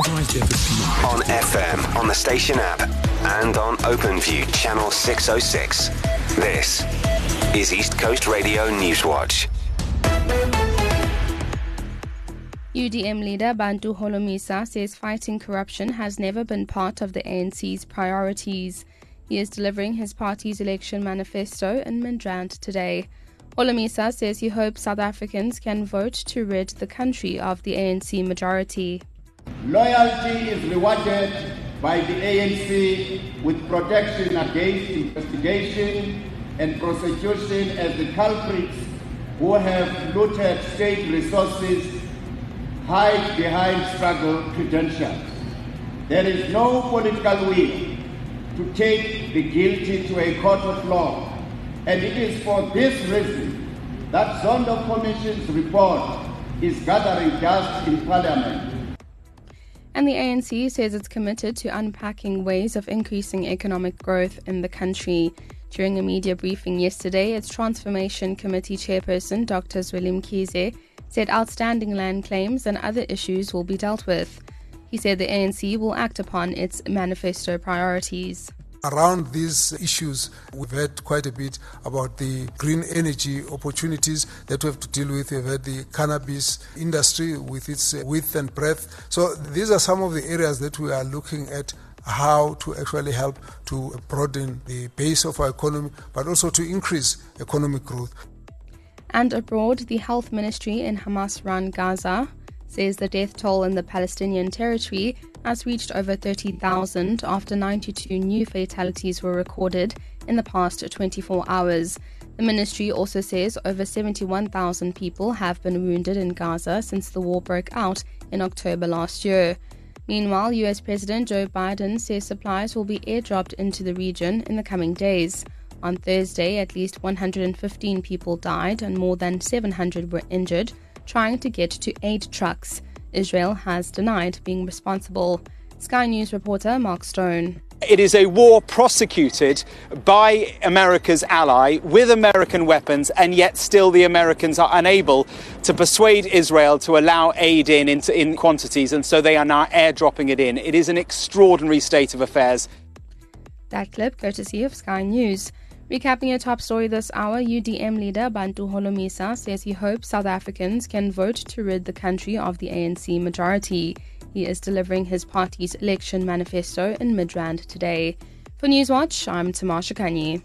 On FM, on the station app, and on OpenView channel 606. This is East Coast Radio Newswatch. UDM leader Bantu Holomisa says fighting corruption has never been part of the ANC's priorities. He is delivering his party's election manifesto in Midrand today. Holomisa says he hopes South Africans can vote to rid the country of the ANC majority. Loyalty is rewarded by the ANC with protection against investigation and prosecution as the culprits who have looted state resources hide behind struggle credentials. There is no political will to take the guilty to a court of law and it is for this reason that Zondo Commission's report is gathering dust in Parliament. And the ANC says it's committed to unpacking ways of increasing economic growth in the country. During a media briefing yesterday, its Transformation Committee chairperson, Dr. Zweli Mkhize, said outstanding land claims and other issues will be dealt with. He said the ANC will act upon its manifesto priorities. Around these issues, we've heard quite a bit about the green energy opportunities that we have to deal with. We've had the cannabis industry with its uh, width and breadth. So these are some of the areas that we are looking at how to actually help to broaden the base of our economy, but also to increase economic growth. And abroad, the health ministry in Hamas run Gaza says the death toll in the Palestinian territory has reached over 30,000 after 92 new fatalities were recorded in the past 24 hours. The ministry also says over 71,000 people have been wounded in Gaza since the war broke out in October last year. Meanwhile, US President Joe Biden says supplies will be airdropped into the region in the coming days. On Thursday, at least 115 people died and more than 700 were injured trying to get to aid trucks. Israel has denied being responsible. Sky News reporter Mark Stone. It is a war prosecuted by America's ally with American weapons, and yet still the Americans are unable to persuade Israel to allow aid in, in, in quantities, and so they are now airdropping it in. It is an extraordinary state of affairs. That clip, courtesy of Sky News. Recapping your top story this hour, UDM leader Bantu Holomisa says he hopes South Africans can vote to rid the country of the ANC majority. He is delivering his party's election manifesto in Midrand today. For Newswatch, I'm Tamasha Kanyi.